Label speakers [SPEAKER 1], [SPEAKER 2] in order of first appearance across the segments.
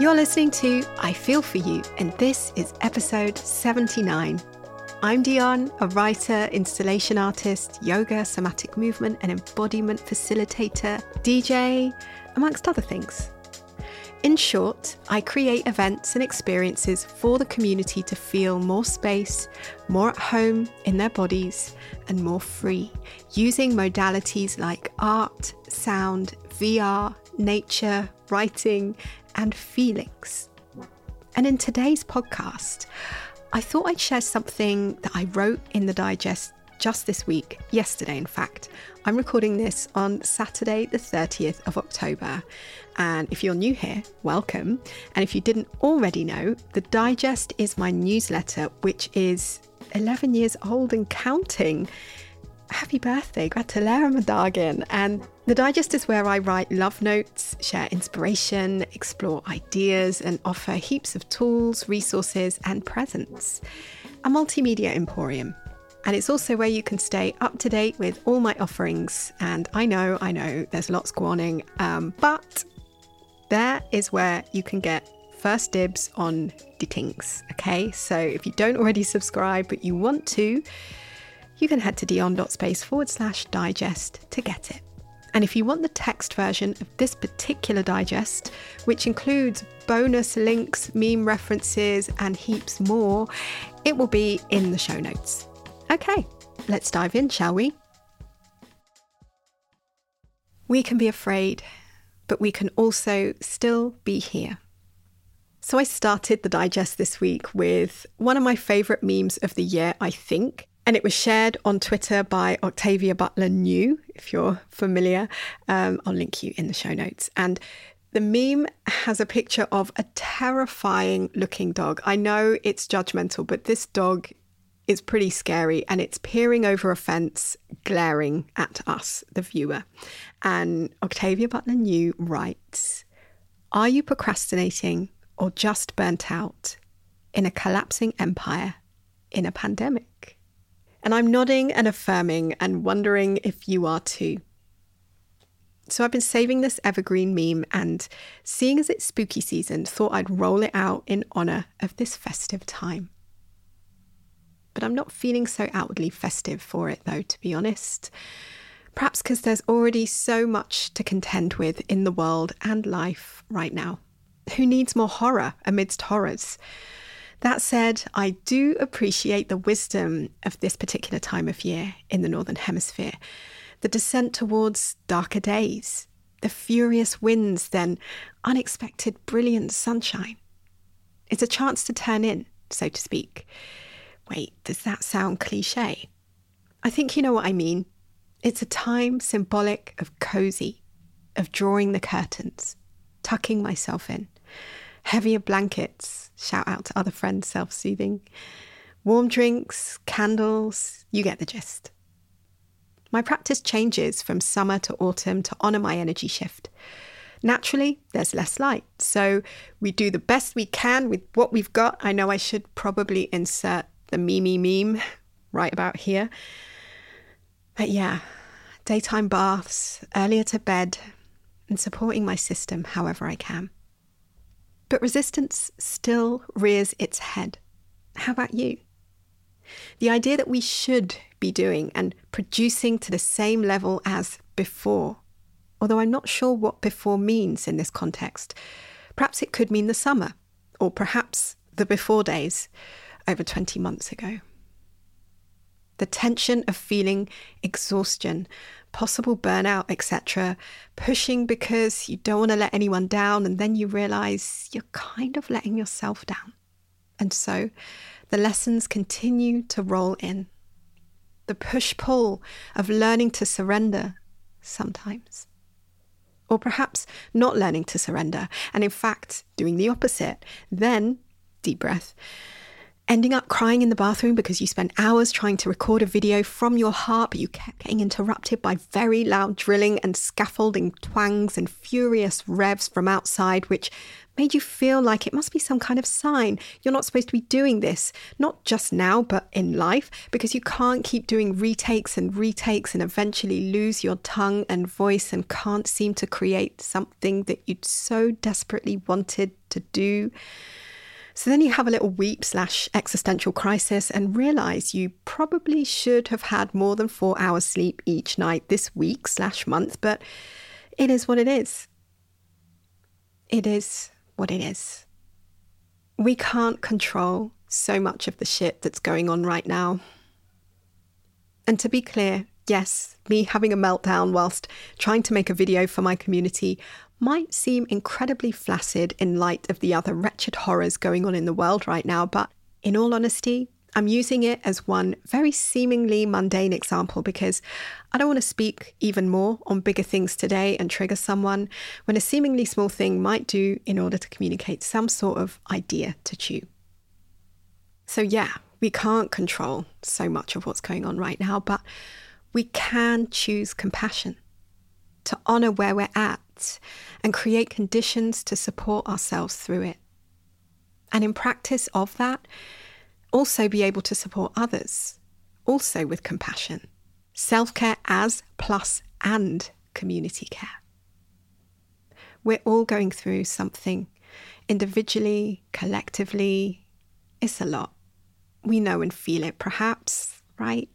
[SPEAKER 1] You're listening to I Feel For You, and this is episode 79. I'm Dion, a writer, installation artist, yoga, somatic movement, and embodiment facilitator, DJ, amongst other things. In short, I create events and experiences for the community to feel more space, more at home in their bodies, and more free, using modalities like art, sound, VR, nature, writing, and feelings. And in today's podcast, I thought I'd share something that I wrote in the digest just this week, yesterday, in fact. I'm recording this on Saturday, the 30th of October. And if you're new here, welcome. And if you didn't already know, the digest is my newsletter, which is 11 years old and counting happy birthday, gratulerer And the digest is where I write love notes, share inspiration, explore ideas, and offer heaps of tools, resources, and presents. A multimedia emporium. And it's also where you can stay up to date with all my offerings. And I know, I know, there's lots going um, but there is where you can get first dibs on the. Okay, so if you don't already subscribe but you want to, you can head to dion.space forward slash digest to get it. And if you want the text version of this particular digest, which includes bonus links, meme references, and heaps more, it will be in the show notes. Okay, let's dive in, shall we? We can be afraid, but we can also still be here. So I started the digest this week with one of my favourite memes of the year, I think, and it was shared on Twitter by Octavia Butler New, if you're familiar. Um, I'll link you in the show notes. And the meme has a picture of a terrifying looking dog. I know it's judgmental, but this dog is pretty scary and it's peering over a fence, glaring at us, the viewer. And Octavia Butler New writes Are you procrastinating or just burnt out in a collapsing empire in a pandemic? And I'm nodding and affirming and wondering if you are too. So I've been saving this evergreen meme and seeing as it's spooky season, thought I'd roll it out in honour of this festive time. But I'm not feeling so outwardly festive for it though, to be honest. Perhaps because there's already so much to contend with in the world and life right now. Who needs more horror amidst horrors? That said, I do appreciate the wisdom of this particular time of year in the Northern Hemisphere. The descent towards darker days, the furious winds, then unexpected brilliant sunshine. It's a chance to turn in, so to speak. Wait, does that sound cliche? I think you know what I mean. It's a time symbolic of cozy, of drawing the curtains, tucking myself in heavier blankets, shout out to other friends, self soothing, warm drinks, candles, you get the gist. My practice changes from summer to autumn to honour my energy shift. Naturally, there's less light, so we do the best we can with what we've got. I know I should probably insert the meme meme right about here. But yeah, daytime baths, earlier to bed, and supporting my system however I can. But resistance still rears its head. How about you? The idea that we should be doing and producing to the same level as before, although I'm not sure what before means in this context. Perhaps it could mean the summer, or perhaps the before days over 20 months ago. The tension of feeling exhaustion possible burnout, etc. Pushing because you don't want to let anyone down, and then you realize you're kind of letting yourself down. And so the lessons continue to roll in. The push pull of learning to surrender sometimes. Or perhaps not learning to surrender, and in fact, doing the opposite. Then, deep breath, ending up crying in the bathroom because you spent hours trying to record a video from your harp, but you kept getting interrupted by very loud drilling and scaffolding twangs and furious revs from outside, which made you feel like it must be some kind of sign. You're not supposed to be doing this, not just now, but in life, because you can't keep doing retakes and retakes and eventually lose your tongue and voice and can't seem to create something that you'd so desperately wanted to do. So then you have a little weep slash existential crisis and realize you probably should have had more than four hours sleep each night this week slash month, but it is what it is. It is what it is. We can't control so much of the shit that's going on right now. And to be clear, yes, me having a meltdown whilst trying to make a video for my community might seem incredibly flaccid in light of the other wretched horrors going on in the world right now, but in all honesty, I'm using it as one very seemingly mundane example because I don't want to speak even more on bigger things today and trigger someone when a seemingly small thing might do in order to communicate some sort of idea to chew. So, yeah, we can't control so much of what's going on right now, but we can choose compassion to honor where we're at and create conditions to support ourselves through it. And in practice of that, also be able to support others, also with compassion. Self care as plus and community care. We're all going through something individually, collectively. It's a lot. We know and feel it, perhaps, right?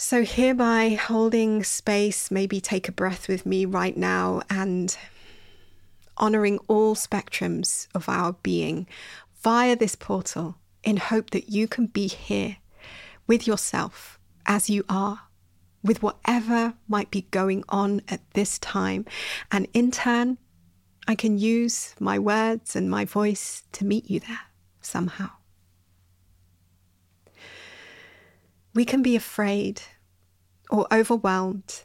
[SPEAKER 1] So, hereby holding space, maybe take a breath with me right now and honoring all spectrums of our being via this portal in hope that you can be here with yourself as you are, with whatever might be going on at this time. And in turn, I can use my words and my voice to meet you there somehow. We can be afraid or overwhelmed,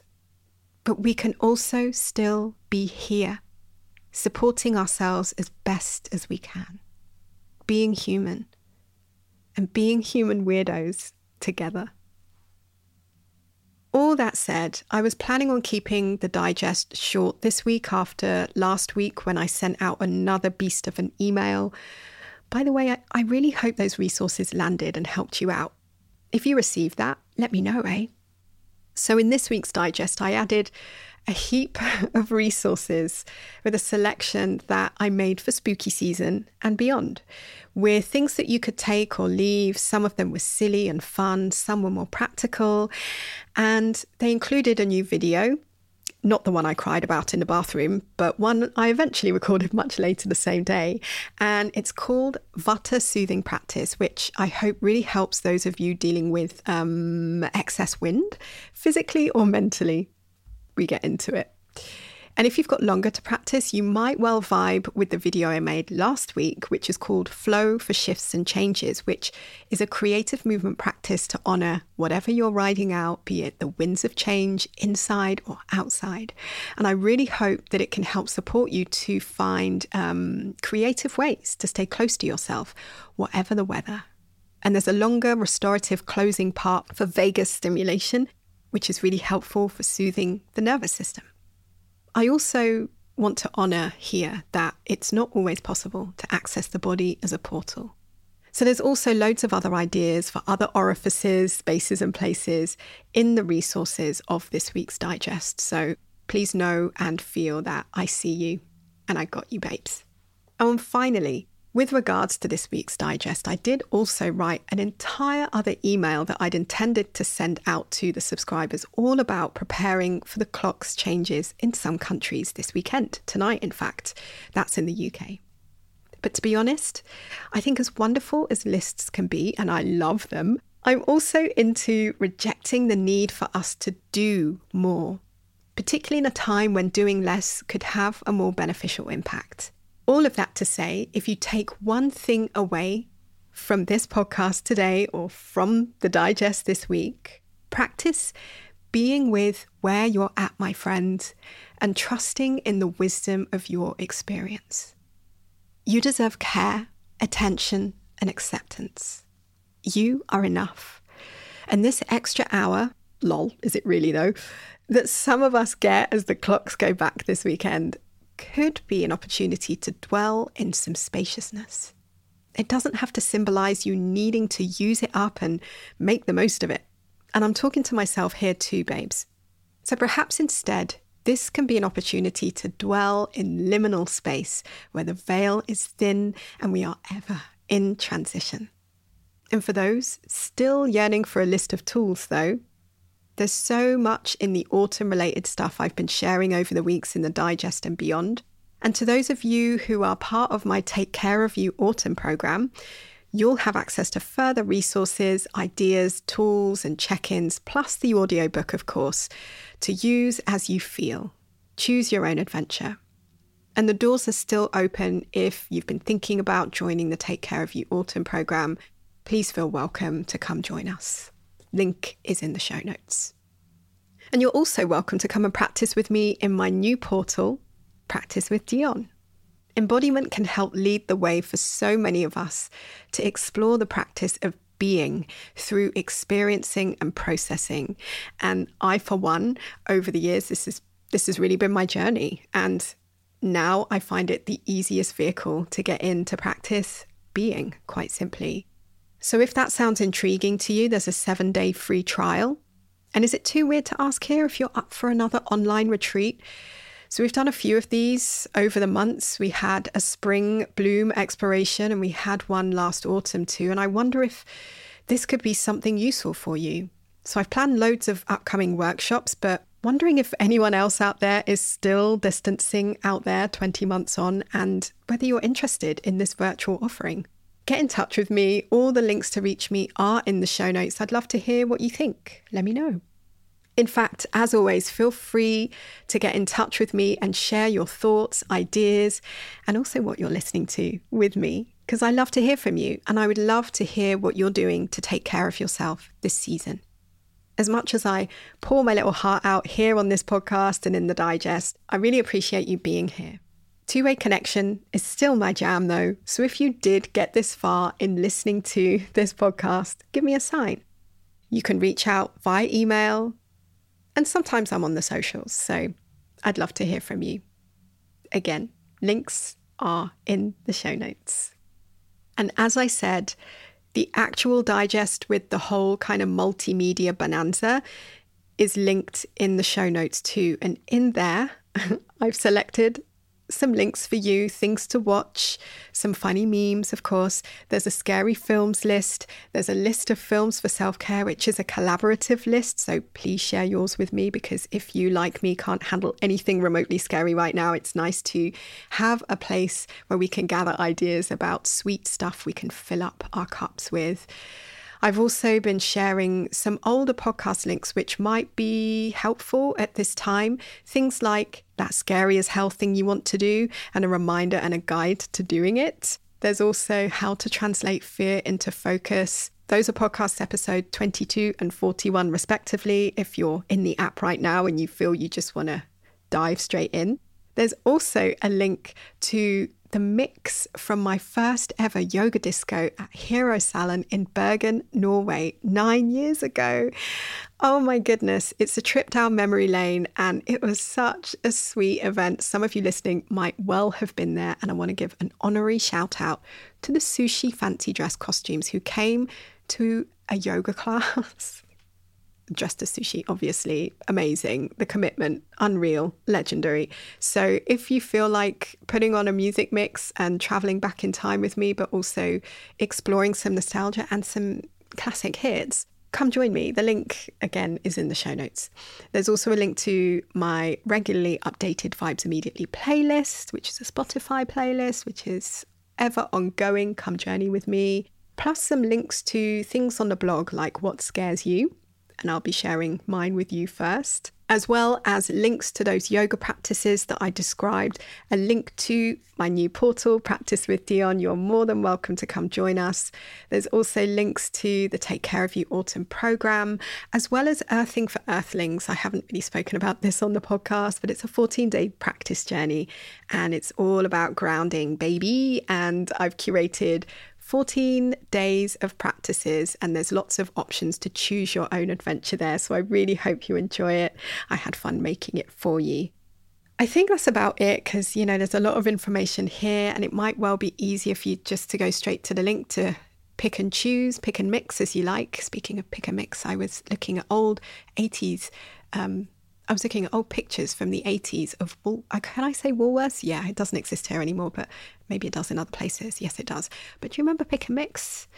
[SPEAKER 1] but we can also still be here, supporting ourselves as best as we can, being human and being human weirdos together. All that said, I was planning on keeping the digest short this week after last week when I sent out another beast of an email. By the way, I, I really hope those resources landed and helped you out. If you received that, let me know, eh? So, in this week's digest, I added a heap of resources with a selection that I made for spooky season and beyond, with things that you could take or leave. Some of them were silly and fun, some were more practical, and they included a new video not the one I cried about in the bathroom, but one I eventually recorded much later the same day. And it's called Vata Soothing Practice, which I hope really helps those of you dealing with um, excess wind, physically or mentally. We get into it. And if you've got longer to practice, you might well vibe with the video I made last week, which is called Flow for Shifts and Changes, which is a creative movement practice to honor whatever you're riding out, be it the winds of change inside or outside. And I really hope that it can help support you to find um, creative ways to stay close to yourself, whatever the weather. And there's a longer restorative closing part for vagus stimulation, which is really helpful for soothing the nervous system. I also want to honour here that it's not always possible to access the body as a portal. So there's also loads of other ideas for other orifices, spaces, and places in the resources of this week's digest. So please know and feel that I see you and I got you, babes. And finally, with regards to this week's digest, I did also write an entire other email that I'd intended to send out to the subscribers, all about preparing for the clock's changes in some countries this weekend, tonight, in fact. That's in the UK. But to be honest, I think as wonderful as lists can be, and I love them, I'm also into rejecting the need for us to do more, particularly in a time when doing less could have a more beneficial impact. All of that to say, if you take one thing away from this podcast today or from the digest this week, practice being with where you're at, my friend, and trusting in the wisdom of your experience. You deserve care attention, and acceptance. You are enough. And this extra hour, lol, is it really though, that some of us get as the clocks go back this weekend could be an opportunity to dwell in some spaciousness. It doesn't have to symbolize you needing to use it up and make the most of it. And I'm talking to myself here too, babes. So perhaps instead, this can be an opportunity to dwell in liminal space where the veil is thin and we are ever in transition. And for those still yearning for a list of tools, though, there's so much in the autumn related stuff I've been sharing over the weeks in the digest and beyond. And to those of you who are part of my Take Care of You autumn program, you'll have access to further resources, ideas, tools, and check ins, plus the audiobook, of course, to use as you feel. Choose your own adventure. And the doors are still open if you've been thinking about joining the Take Care of You autumn program. Please feel welcome to come join us. Link is in the show notes. And you're also welcome to come and practice with me in my new portal, Practice with Dion. Embodiment can help lead the way for so many of us to explore the practice of being through experiencing and processing. And I, for one, over the years, this is this has really been my journey. And now I find it the easiest vehicle to get into practice being, quite simply. So if that sounds intriguing to you, there's a seven day free trial. And is it too weird to ask here if you're up for another online retreat? So we've done a few of these over the months. We had a spring bloom exploration and we had one last autumn too. And I wonder if this could be something useful for you. So I've planned loads of upcoming workshops, but wondering if anyone else out there is still distancing out there 20 months on and whether you're interested in this virtual offering get in touch with me. All the links to reach me are in the show notes. I'd love to hear what you think. Let me know. In fact, as always, feel free to get in touch with me and share your thoughts, ideas, and also what you're listening to with me, because I love to hear from you and I would love to hear what you're doing to take care of yourself this season. As much as I pour my little heart out here on this podcast and in the digest, I really appreciate you being here. Two way connection is still my jam, though. So if you did get this far in listening to this podcast, give me a sign. You can reach out via email, and sometimes I'm on the socials. So I'd love to hear from you. Again, links are in the show notes. And as I said, the actual digest with the whole kind of multimedia bonanza is linked in the show notes too. And in there, I've selected some links for you, things to watch, some funny memes, of course. There's a scary films list. There's a list of films for self care, which is a collaborative list. So please share yours with me because if you, like me, can't handle anything remotely scary right now, it's nice to have a place where we can gather ideas about sweet stuff we can fill up our cups with. I've also been sharing some older podcast links which might be helpful at this time. Things like that scary as hell thing you want to do and a reminder and a guide to doing it. There's also how to translate fear into focus. Those are podcast episode 22 and 41, respectively, if you're in the app right now and you feel you just want to dive straight in. There's also a link to the mix from my first ever yoga disco at Hero Salon in Bergen, Norway, nine years ago. Oh my goodness, it's a trip down memory lane, and it was such a sweet event. Some of you listening might well have been there, and I want to give an honorary shout out to the sushi fancy dress costumes who came to a yoga class dressed as sushi, obviously amazing. The commitment, unreal, legendary. So if you feel like putting on a music mix and traveling back in time with me, but also exploring some nostalgia and some classic hits, come join me. The link again is in the show notes. There's also a link to my regularly updated Vibes Immediately playlist, which is a Spotify playlist, which is ever ongoing. Come journey with me. Plus some links to things on the blog like what scares you and I'll be sharing mine with you first as well as links to those yoga practices that I described, a link to my new portal, Practice with Dion. You're more than welcome to come join us. There's also links to the Take Care of You Autumn program, as well as Earthing for Earthlings. I haven't really spoken about this on the podcast, but it's a 14 day practice journey and it's all about grounding, baby. And I've curated 14 days of practices, and there's lots of options to choose your own adventure there. So I really hope you enjoy it. I had fun making it for you. I think that's about it because, you know, there's a lot of information here, and it might well be easier for you just to go straight to the link to pick and choose, pick and mix as you like. Speaking of pick and mix, I was looking at old 80s um, I was looking at old pictures from the 80s of Wool. Uh, can I say Woolworths? Yeah, it doesn't exist here anymore, but maybe it does in other places. Yes, it does. But do you remember Pick and Mix?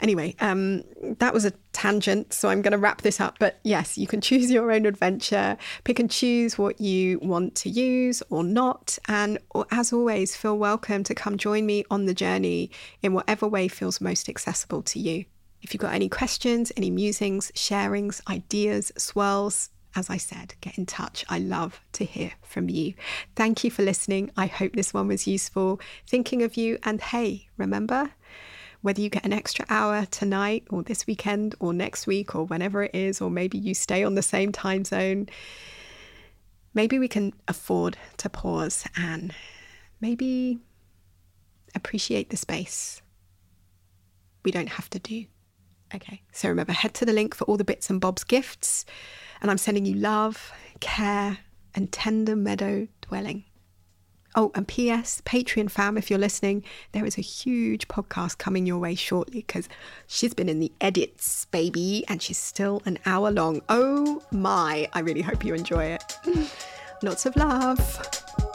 [SPEAKER 1] Anyway, um, that was a tangent, so I'm going to wrap this up. But yes, you can choose your own adventure, pick and choose what you want to use or not. And as always, feel welcome to come join me on the journey in whatever way feels most accessible to you. If you've got any questions, any musings, sharings, ideas, swirls, as I said, get in touch. I love to hear from you. Thank you for listening. I hope this one was useful. Thinking of you, and hey, remember, whether you get an extra hour tonight or this weekend or next week or whenever it is, or maybe you stay on the same time zone, maybe we can afford to pause and maybe appreciate the space. We don't have to do. Okay, so remember, head to the link for all the bits and bobs gifts. And I'm sending you love, care, and tender meadow dwelling. Oh, and P.S. Patreon fam, if you're listening, there is a huge podcast coming your way shortly because she's been in the edits, baby, and she's still an hour long. Oh my, I really hope you enjoy it. Lots of love.